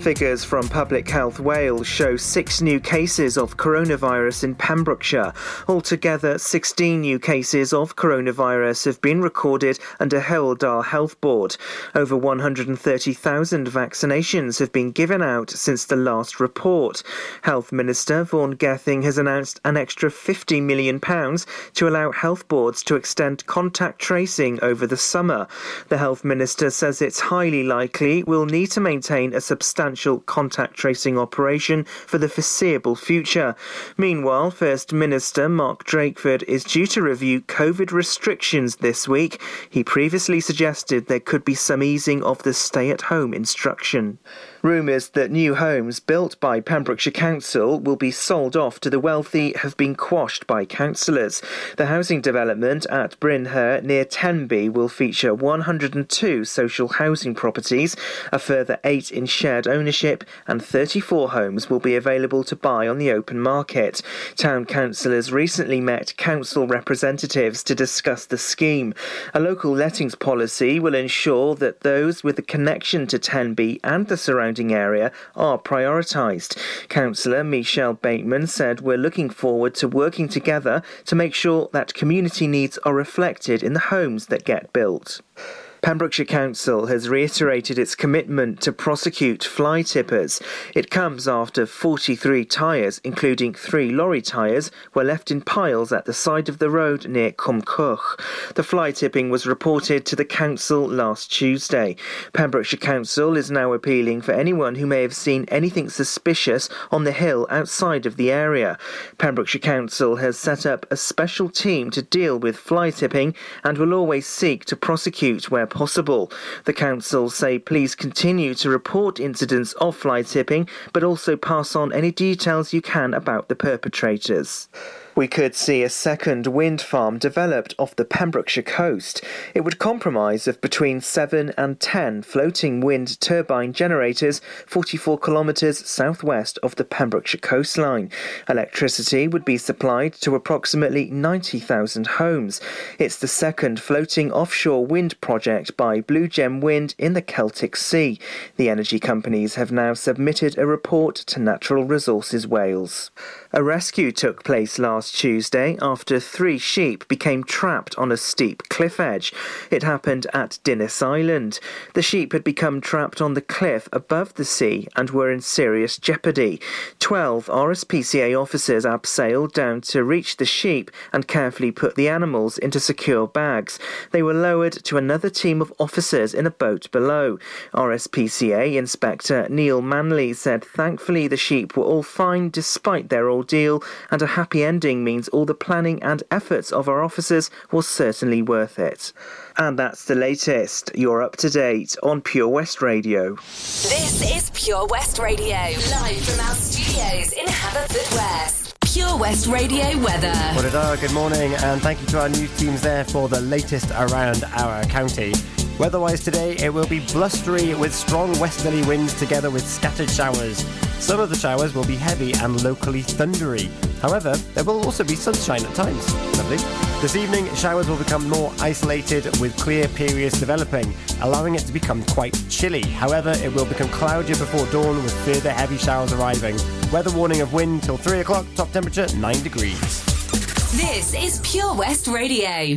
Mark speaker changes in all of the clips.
Speaker 1: Figures from Public Health Wales show six new cases of coronavirus in Pembrokeshire. Altogether, 16 new cases of coronavirus have been recorded under Hywel Health Board. Over 130,000 vaccinations have been given out since the last report. Health Minister Vaughan Gething has announced an extra £50 million to allow health boards to extend contact tracing over the summer. The Health Minister says it's highly likely we'll need to maintain a substantial substantial contact tracing operation for the foreseeable future. Meanwhile, First Minister Mark Drakeford is due to review COVID restrictions this week. He previously suggested there could be some easing of the stay at home instruction. Rumours that new homes built by Pembrokeshire Council will be sold off to the wealthy have been quashed by councillors. The housing development at Brynhir near Tenby will feature 102 social housing properties, a further eight in shared ownership, and 34 homes will be available to buy on the open market. Town councillors recently met council representatives to discuss the scheme. A local lettings policy will ensure that those with a connection to Tenby and the surrounding surrounding area are prioritised. Councillor Michelle Bateman said we're looking forward to working together to make sure that community needs are reflected in the homes that get built. Pembrokeshire Council has reiterated its commitment to prosecute fly tippers. It comes after 43 tyres, including three lorry tyres, were left in piles at the side of the road near Cwmcwch. The fly tipping was reported to the council last Tuesday. Pembrokeshire Council is now appealing for anyone who may have seen anything suspicious on the hill outside of the area. Pembrokeshire Council has set up a special team to deal with fly tipping and will always seek to prosecute where possible. The council say please continue to report incidents of fly tipping, but also pass on any details you can about the perpetrators. We could see a second wind farm developed off the Pembrokeshire coast. It would comprise of between 7 and 10 floating wind turbine generators 44 kilometres southwest of the Pembrokeshire coastline. Electricity would be supplied to approximately 90,000 homes. It's the second floating offshore wind project by Blue Gem Wind in the Celtic Sea. The energy companies have now submitted a report to Natural Resources Wales. A rescue took place last Tuesday after three sheep became trapped on a steep cliff edge. It happened at Dinas Island. The sheep had become trapped on the cliff above the sea and were in serious jeopardy. Twelve RSPCA officers abseiled down to reach the sheep and carefully put the animals into secure bags. They were lowered to another team of officers in a boat below. RSPCA Inspector Neil Manley said thankfully the sheep were all fine despite their ordeal, and a happy ending means all the planning and efforts of our officers was certainly worth it. And that's the latest. You're up to date on Pure West Radio.
Speaker 2: This is Pure West Radio, live from our studios in Haverfordwest. Pure West Radio weather.
Speaker 3: What it are, good morning, and thank you to our news teams there for the latest around our county. Weather-wise today, it will be blustery with strong westerly winds together with scattered showers. Some of the showers will be heavy and locally thundery. However, there will also be sunshine at times. Lovely. This evening, showers will become more isolated with clear periods developing, allowing it to become quite chilly. However, it will become cloudier before dawn with further heavy showers arriving. Weather warning of wind till 3 o'clock, top temperature 9 degrees.
Speaker 2: This is Pure West Radio.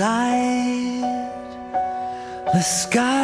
Speaker 4: light the sky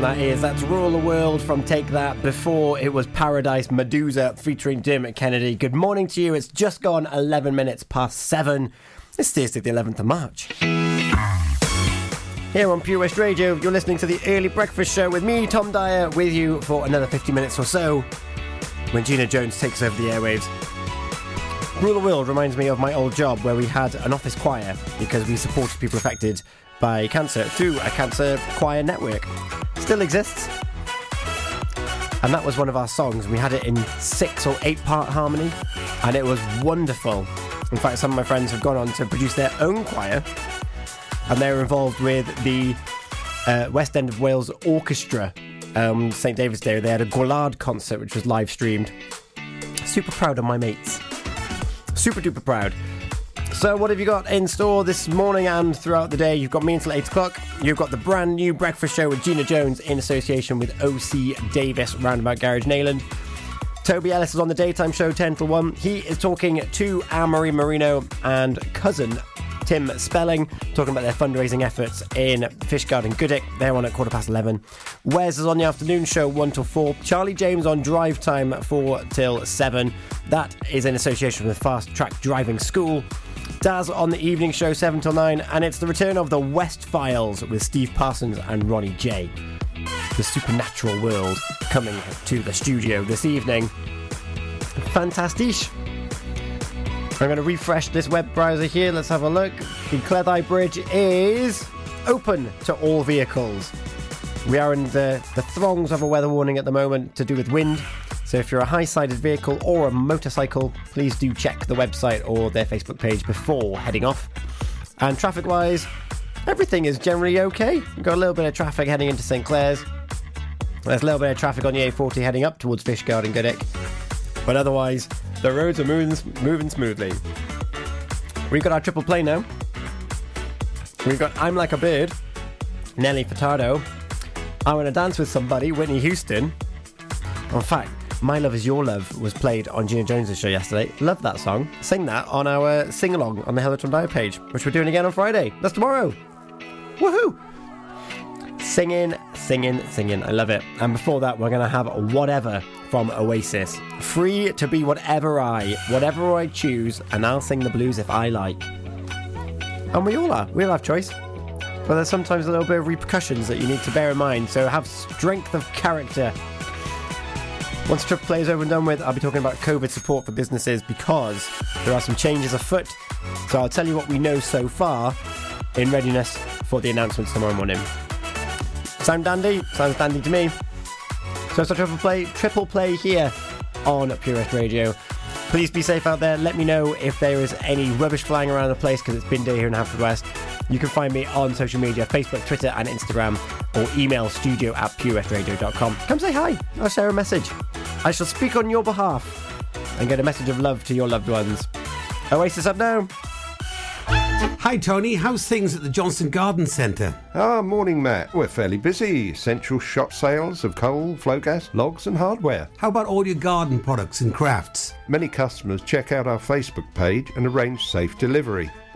Speaker 3: that is. That's Rule the World from Take That. Before it was Paradise Meduza featuring Dermot Kennedy. Good morning to you. It's just gone 11 minutes past 7. It's Thursday, the 11th of March. Here on Pure West Radio, you're listening to the Early Breakfast Show with me, Tom Dyer, with you for another 50 minutes or so when Gina Jones takes over the airwaves. Rule the World reminds me of my old job where we had an office choir because we supported people affected by cancer through a cancer choir network. Still exists. And that was one of our songs. We had it in six or eight part harmony, and it was wonderful. In fact, some of my friends have gone on to produce their own choir, and they're involved with the uh, West End of Wales Orchestra. Um, St David's Day, they had a Gwlad concert which was live streamed. Super proud of my mates. Super duper proud. So, what have you got in store this morning and throughout the day? You've got me until 8 o'clock. You've got the brand new breakfast show with Gina Jones in association with OC Davies Roundabout Garage Neyland. Toby Ellis is on the daytime show 10 till 1. He is talking to Anne Marie Marino and cousin Tim Spelling, talking about their fundraising efforts in Fishguard and Goodwick. They're on at quarter past 11. Wes is on the afternoon show 1 till 4. Charlie James on drive time 4 till 7. That is in association with Fast Track Driving School. Daz on the evening show 7 till 9. And it's the return of the West Files with Steve Parsons and Ronnie J. The supernatural world coming to the studio this evening. Fantastisch. I'm going to refresh this web browser here. Let's have a look. The Cleddau Bridge is open to all vehicles. We are in the, the throngs of a weather warning at the moment to do with wind. So if you're a high sided vehicle or a motorcycle, please do check the website or their Facebook page before heading off. And traffic wise, everything is generally okay. We've got a little bit of traffic heading into St. Clears. There's a little bit of traffic on the A40 heading up towards Fishguard and Goodwick. But otherwise, the roads are moving, moving smoothly. We've got our triple play now. We've got I'm Like a Bird, Nelly Furtado. I Want to Dance with Somebody, Whitney Houston. In fact, My Love Is Your Love was played on Gina Jones' show yesterday. Love that song. Sing that on our sing along on the Tom Dyer page, which we're doing again on Friday. That's tomorrow. Woohoo! Singing, singing, singing. I love it. And before that, we're going to have Whatever from Oasis. Free to be whatever I, whatever I choose, and I'll sing the blues if I like. And we all are. We all have choice. But there's sometimes a little bit of repercussions that you need to bear in mind. So have strength of character. Once Triple Play is over and done with, I'll be talking about COVID support for businesses because there are some changes afoot. So I'll tell you what we know so far in readiness for the announcements tomorrow morning. Sound dandy? Sounds dandy to me. So it's a triple play, triple play here on Pure West Radio. Please be safe out there. Let me know if there is any rubbish flying around the place because it's been day here in Haverfordwest. You can find me on social media Facebook, Twitter, and Instagram, or email studio at purewestradio.com. Come say hi. I'll share a message. I shall speak on your behalf and get a message of love to your loved ones. Oasis up now.
Speaker 5: Hi, Tony. How's things at the Johnston Garden Centre?
Speaker 6: Ah, morning, Matt. We're fairly busy. Central shop sales of coal, Flogas, logs, and hardware.
Speaker 5: How about all your garden products and crafts?
Speaker 6: Many customers check out our Facebook page and arrange safe delivery.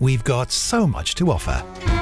Speaker 7: We've got so much to offer.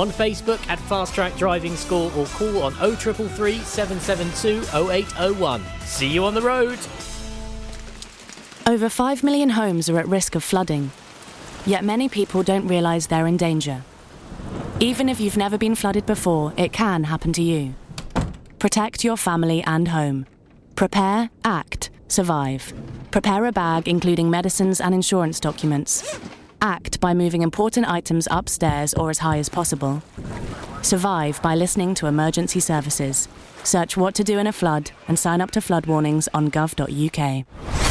Speaker 8: on Facebook at Fast Track Driving School or call on 0333 772 0801. See you on the road.
Speaker 9: Over 5 million homes are at risk of flooding, yet many people don't realise they're in danger. Even if you've never been flooded before, it can happen to you. Protect your family and home. Prepare, act, survive. Prepare a bag including medicines and insurance documents. Act by moving important items upstairs or as high as possible. Survive by listening to emergency services. Search what to do in a flood and sign up to flood warnings on gov.uk.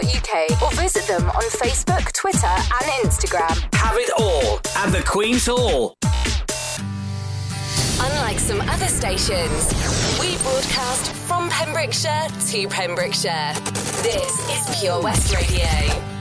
Speaker 2: or visit them on Facebook, Twitter, and Instagram.
Speaker 10: Have it all at the Queen's Hall.
Speaker 2: Unlike some other stations, we broadcast from Pembrokeshire to Pembrokeshire. This is Pure West Radio.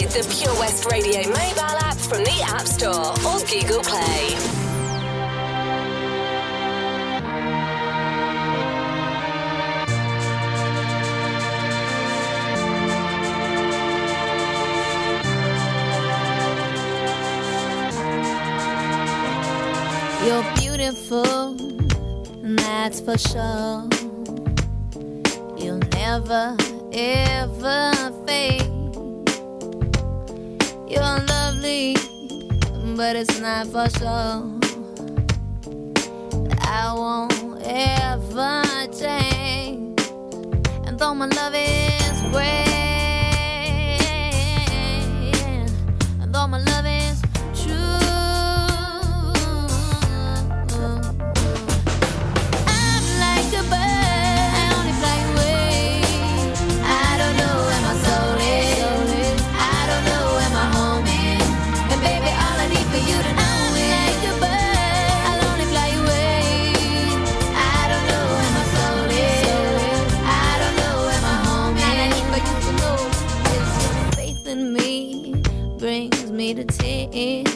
Speaker 11: download the Pure West Radio mobile app from the App Store or Google Play.
Speaker 12: You're beautiful, that's for sure. You'll never, ever fade. But it's not for sure. I won't ever change. And though my love is great, to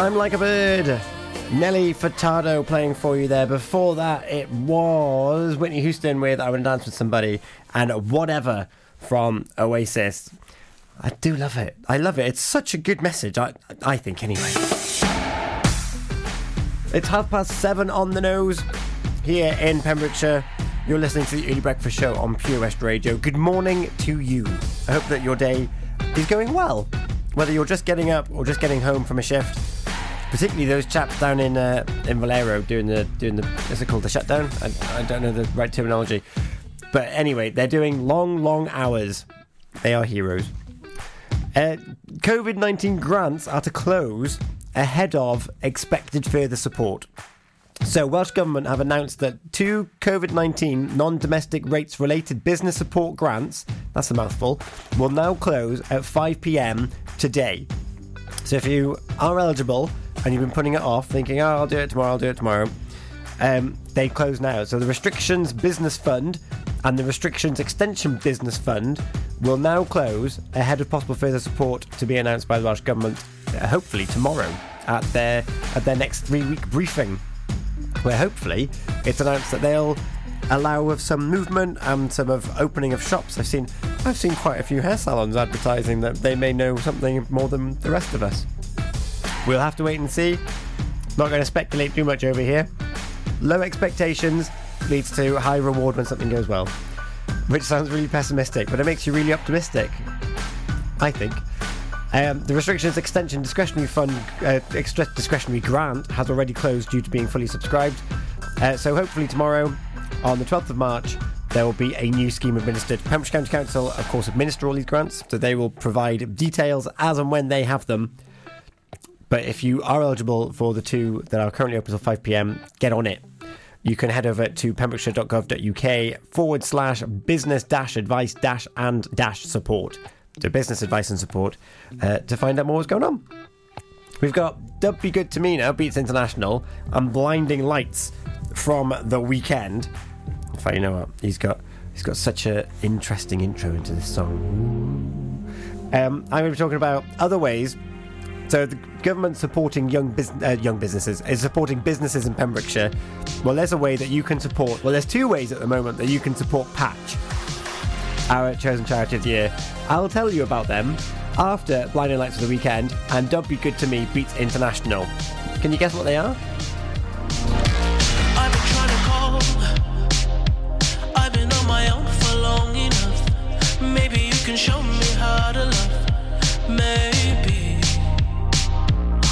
Speaker 3: I'm like a bird. Nelly Furtado playing for you there. Before that, it was Whitney Houston with I Want to Dance with Somebody and Whatever from Oasis. I do love it. I love it. It's such a good message, I, I think, anyway. It's half past seven on the nose here in Pembrokeshire. You're listening to the Early Breakfast Show on Pure West Radio. Good morning to you. I hope that your day is going well. Whether you're just getting up or just getting home from a shift, particularly those chaps down in uh, in Valero doing the doing the is it called the shutdown? I, I don't know the right terminology, but anyway, they're doing long, long hours. They are heroes. Uh, COVID 19 grants are to close ahead of expected further support. So, Welsh Government have announced that two COVID 19 non domestic rates related business support grants, that's a mouthful, will now close at 5 pm today. So, if you are eligible and you've been putting it off, thinking, oh, I'll do it tomorrow, I'll do it tomorrow, um, they close now. So, the Restrictions Business Fund and the Restrictions Extension Business Fund will now close ahead of possible further support to be announced by the Welsh Government, uh, hopefully tomorrow at their at their next three week briefing, where hopefully it's announced that they'll allow of some movement and some of opening of shops. I've seen I've seen quite a few hair salons advertising that they may know something more than the rest of us. We'll have to wait and see. Not going to speculate too much over here. Low expectations leads to high reward when something goes well, which sounds really pessimistic, but it makes you really optimistic. I think. Um, the restrictions extension discretionary fund uh, discretionary grant has already closed due to being fully subscribed. Uh, so hopefully tomorrow, on the 12th of March, there will be a new scheme administered. Pembrokeshire County Council, of course, administer all these grants, so they will provide details as and when they have them. But if you are eligible for the two that are currently open till 5 pm, get on it. You can head over to pembrokeshire.gov.uk forward slash business dash advice dash and dash support. So business advice and support uh, to find out more what's going on. We've got Dub Be Good to Me now, Beats International, and Blinding Lights from the Weeknd. In fact, you know what? He's got he's got such an interesting intro into this song. Um, I'm going to be talking about other ways. So the government supporting young bus- uh, young businesses is supporting businesses in Pembrokeshire. Well, there's a way that you can support. Well, there's two ways at the moment that you can support Patch, our chosen charity of the year. I'll tell you about them after Blinding Lights for the Weeknd and Don't Be Good to Me beats International. Can you guess what they are?
Speaker 13: I've been trying to call. I've been on my own for long enough. Maybe you can show me how to love. Maybe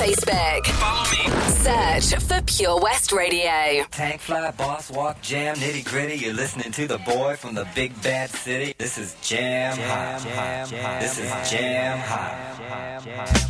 Speaker 2: Facebook. Follow me. Search for Pure West Radio.
Speaker 14: Tank fly, boss walk, jam, nitty gritty. You're listening to the boy from the big bad city. This is Jam, Hot. This is Jam Hot.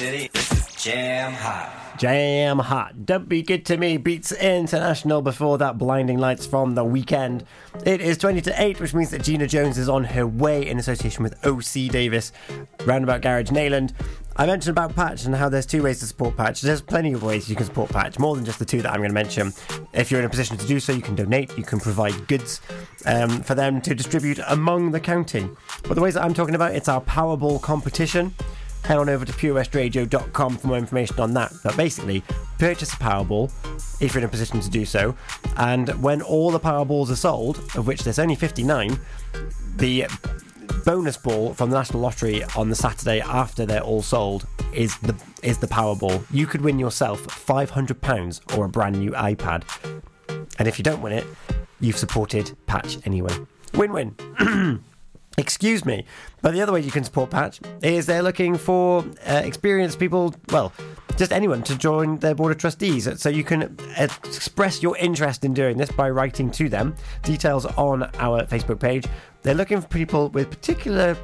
Speaker 14: city. This is Jam Hot.
Speaker 3: Jam hot. Don't be good to me beats international before that blinding lights from the Weeknd. It is 20 to 8, which means that Gina Jones is on her way in association with OC Davies, Roundabout Garage Neyland. I mentioned about Patch and how there's two ways to support Patch. There's plenty of ways you can support Patch, more than just the two that I'm going to mention. If you're in a position to do so, you can donate, you can provide goods um, for them to distribute among the county. But the ways that I'm talking about, it's our Powerball competition head on over to purewestradio.com for more information on that. But basically, purchase a Powerball if you're in a position to do so, and when all the Powerballs are sold, of which there's only 59, the bonus ball from the National Lottery on the Saturday after they're all sold is the is the Powerball. You could win yourself £500 or a brand new iPad. And if you don't win it, you've supported Patch anyway. Win-win. Excuse me. But the other way you can support Patch is they're looking for uh, experienced people, well, just anyone to join their board of trustees. So you can express your interest in doing this by writing to them. Details on our Facebook page. They're looking for people with particular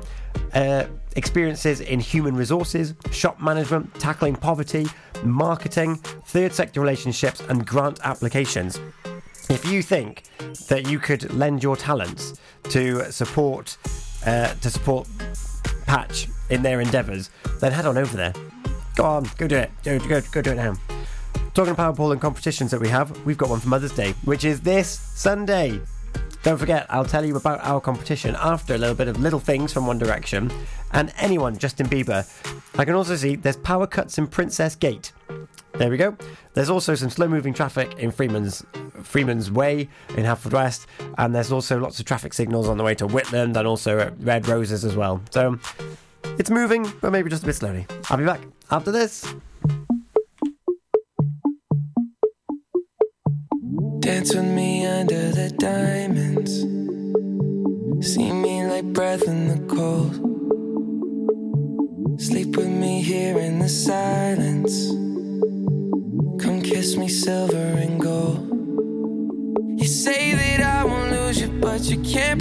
Speaker 3: uh, experiences in human resources, shop management, tackling poverty, marketing, third sector relationships, and grant applications. If you think that you could lend your talents to support uh, to support Patch in their endeavours, then head on over there. Go on, go do it. Go, go, go do it now. Talking of Powerball and competitions that we have, we've got one for Mother's Day, which is this Sunday. Don't forget, I'll tell you about our competition after a little bit of Little Things from One Direction and anyone Justin Bieber. I can also see there's power cuts in Princes Gate. There we go. There's also some slow moving traffic in Freeman's Freeman's Way in Haverfordwest, and there's also lots of traffic signals on the way to Whitland and also at Red Roses as well. So it's moving, but maybe just a bit slowly. I'll be back after this.
Speaker 15: Dance with me under the diamonds. See me like breath in the cold. Sleep with me here in the silence. Silver and gold. You say that I won't lose you, but you can't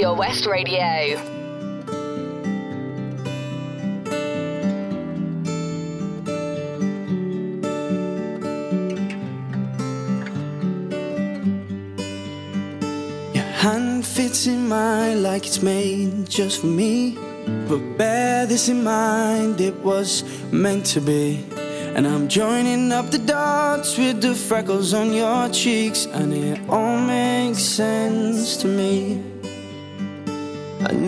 Speaker 2: Pure West Radio.
Speaker 4: Your hand fits in mine like it's made just for me. But bear this in mind, it was meant to be. And I'm joining up the dots with the freckles on your cheeks, and it all makes sense to me.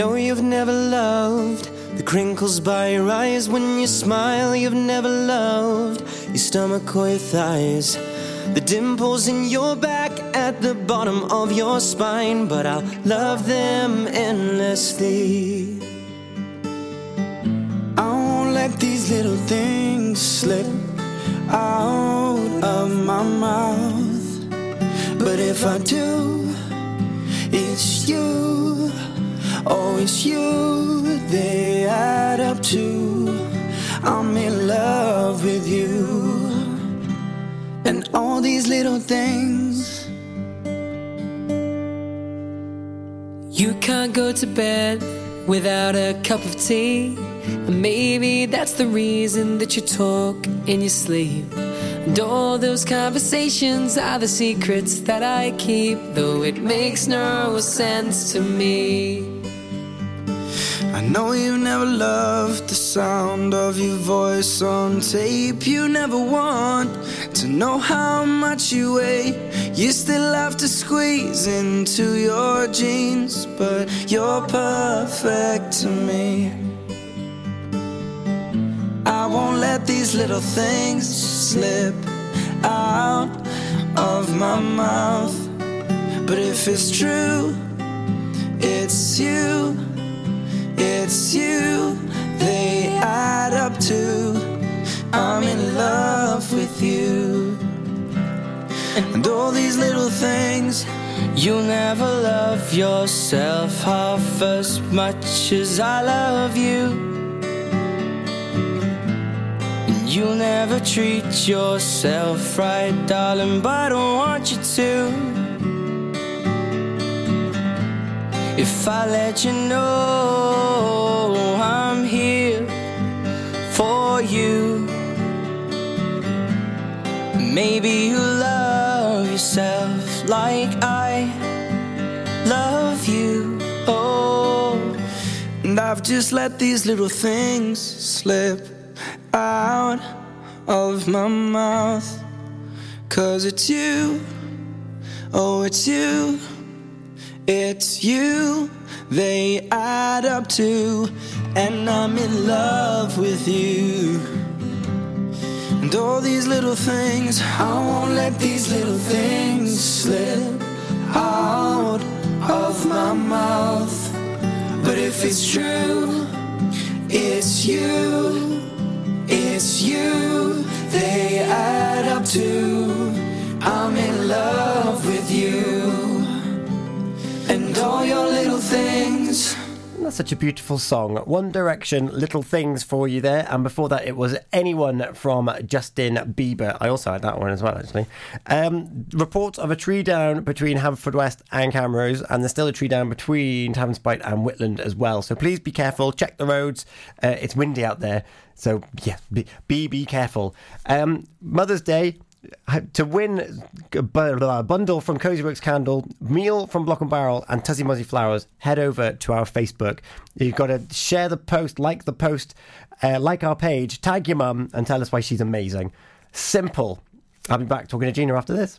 Speaker 4: Know you've never loved the crinkles by your eyes when you smile. You've never loved your stomach or your thighs. The dimples in your back at the bottom of your spine, but I'll love them endlessly. I won't let these little things slip out of my mouth. But if I do, it's you. Oh, it's you they add up to. I'm in love with you. And all these little things.
Speaker 16: You can't go to bed without a cup of tea. And maybe that's the reason that you talk in your sleep. And all those conversations are the secrets that I keep, though it makes no sense to me.
Speaker 4: I know you never loved the sound of your voice on tape. You never want to know how much you weigh. You still have to squeeze into your jeans, but you're perfect to me. I won't let these little things slip out of my mouth. But if it's true, it's you. It's you, they add up to. I'm in love with you. And all these little things, you'll never love yourself half as much as I love you. And you'll never treat yourself right, darling, but I don't want you to. If I let you know maybe you love yourself like I love you. Oh, and I've just let these little things slip out of my mouth. Cause it's you, oh, it's you. It's you they add up to, and I'm in love with you. And all these little things, I won't let these little things slip out of my mouth. But if it's true, it's you, it's you they add up to. I'm in love with you and all your little things.
Speaker 3: That's such a beautiful song. One Direction, Little Things for you there. And before that, it was Anyone from Justin Bieber. I also had that one as well, actually. Um, reports of a tree down between Haverfordwest and Camrose, and there's still a tree down between Tavernspite and Whitland as well. So please be careful, check the roads. Uh, it's windy out there. So, yeah, be, be, be careful. Um, Mother's Day, to win a bu- a bundle from Cozy Works Candle, meal from Block and Barrel, and Tuzzy Muzzy Flowers, head over to our Facebook. You've got to share the post, like the post, uh, like our page, tag your mum, and tell us why she's amazing. Simple. I'll be back talking to Gina after this.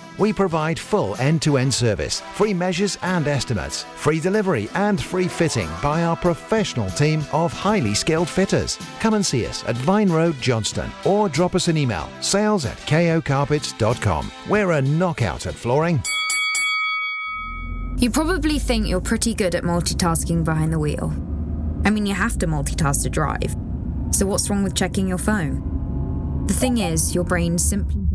Speaker 7: We provide full end to end service, free measures and estimates, free delivery and free fitting by our professional team of highly skilled fitters. Come and see us at Vine Road, Johnston, or drop us an email sales at kocarpets.com. We're a knockout at flooring.
Speaker 17: You probably think you're pretty good at multitasking behind the wheel. I mean, you have to multitask to drive. So, what's wrong with checking your phone? The thing is, your brain simply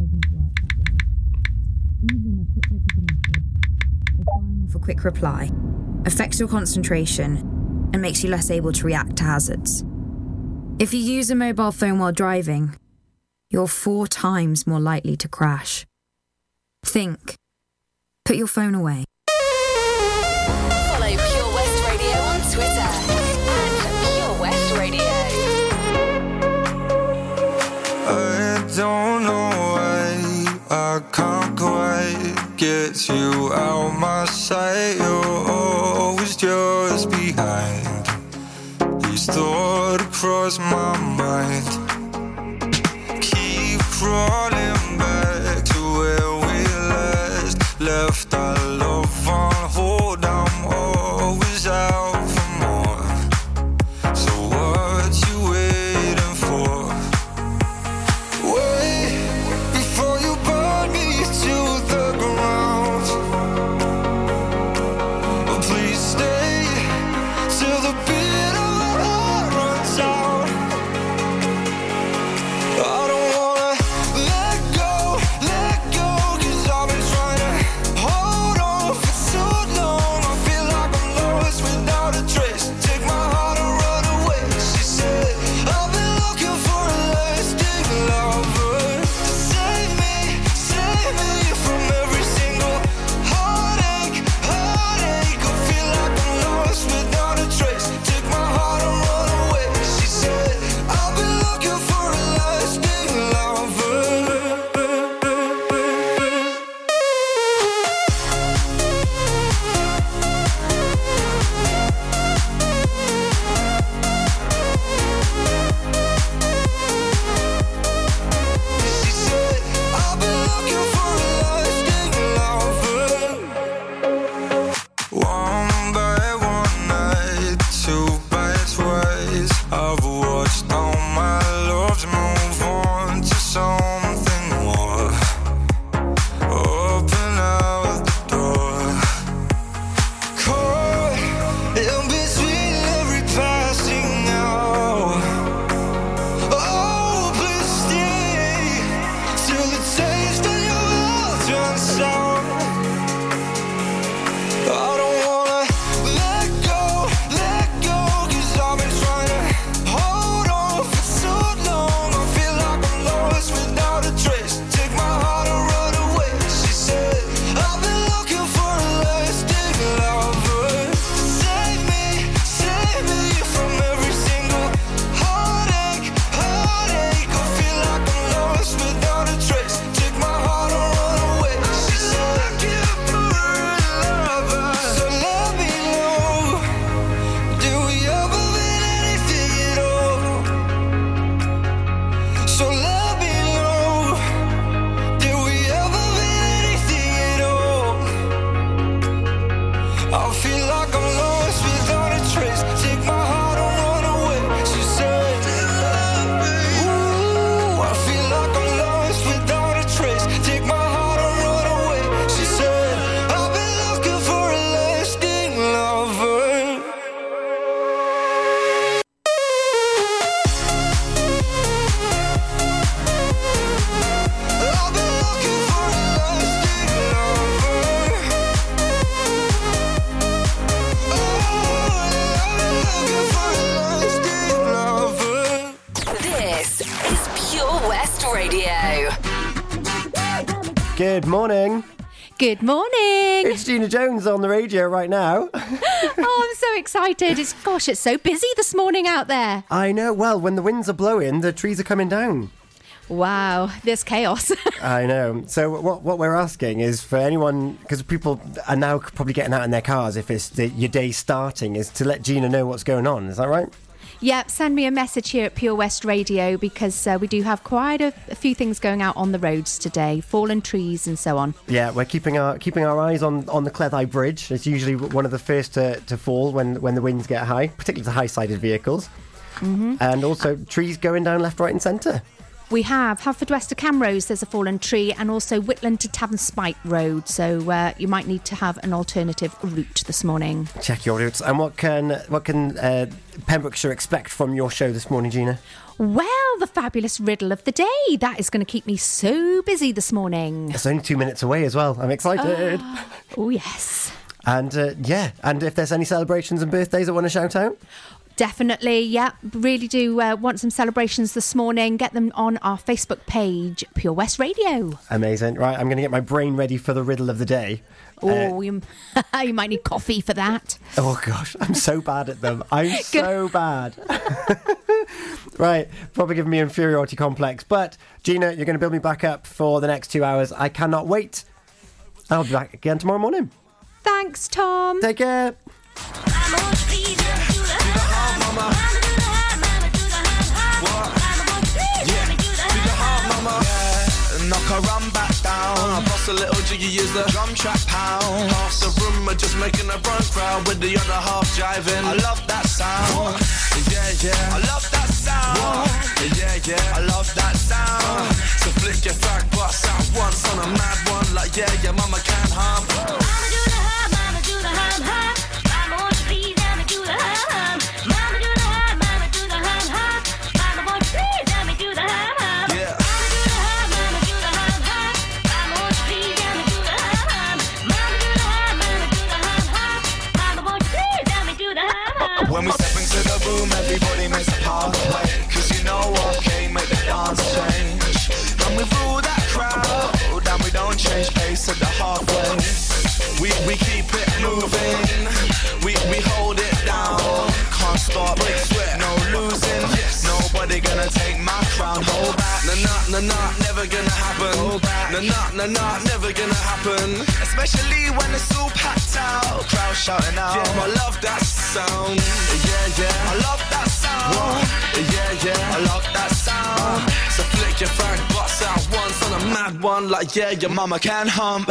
Speaker 17: for quick reply affects your concentration and makes you less able to react to hazards. If you use a mobile phone while driving, you're four times more likely to crash. Think. Put your phone away.
Speaker 2: Follow Pure West Radio on Twitter at Pure West Radio.
Speaker 18: I don't know why I can't quite get you out my sight. You're always just behind. These thoughts cross my mind. Keep crawling I've watched
Speaker 3: Good morning. It's Gina Jones on the radio right now.
Speaker 19: oh, I'm so excited. It's gosh, it's so busy this morning out there.
Speaker 3: I know. Well, when the winds are blowing, the trees are coming down.
Speaker 19: Wow, there's chaos.
Speaker 3: I know. So what what we're asking is for anyone because people are now probably getting out in their cars if it's the, your day starting is to let Gina know what's going on. Is that right?
Speaker 19: Yeah, send me a message here at Pure West Radio because uh, we do have quite a, a few things going out on the roads today, fallen trees and so on.
Speaker 3: Yeah, we're keeping our keeping our eyes on, on the Cleddau Bridge. It's usually one of the first to, to fall when when the winds get high, particularly to high sided vehicles,
Speaker 19: hmm
Speaker 3: and also trees going down left, right, and centre.
Speaker 19: We have Haverfordwest to Camrose, there's a fallen tree, and also Whitland to Tavernspite Road. So uh, you might need to have an alternative route this morning.
Speaker 3: Check your routes. And what can what can uh, Pembrokeshire expect from your show this morning, Gina?
Speaker 19: Well, the fabulous riddle of the day. That is going to keep me so busy this morning.
Speaker 3: It's only two minutes away as well. I'm excited.
Speaker 19: Oh, yes.
Speaker 3: And uh, yeah, and if there's any celebrations and birthdays I want to shout out,
Speaker 19: Definitely, yeah. Really do uh, want some celebrations this morning. Get them on our Facebook page, Pure West Radio.
Speaker 3: amazing. Right, I'm going to get my brain ready for the riddle of the day.
Speaker 19: Oh, you, you might need coffee for that.
Speaker 3: Oh gosh, I'm so bad at them. I'm so bad. right, probably giving me inferiority complex. But Gina, you're going to build me back up for the next two hours. I cannot wait. I'll be back again tomorrow morning.
Speaker 19: Thanks, Tom.
Speaker 3: Take care.
Speaker 1: Knock her run back down. Boss a little jiggy is the drum track pound. Half the room are just making a run crowd with the other half jiving. I love that sound. Yeah, yeah. Nah, nah, never gonna happen. Nah, nah, nah, nah, never gonna happen. Especially when it's all packed out, crowd shouting out. Yeah, I love that sound. Yeah, yeah, I love that sound. Yeah, yeah, I love that sound. So flick your fag butts out once on a mad one, like yeah, your mama can hum.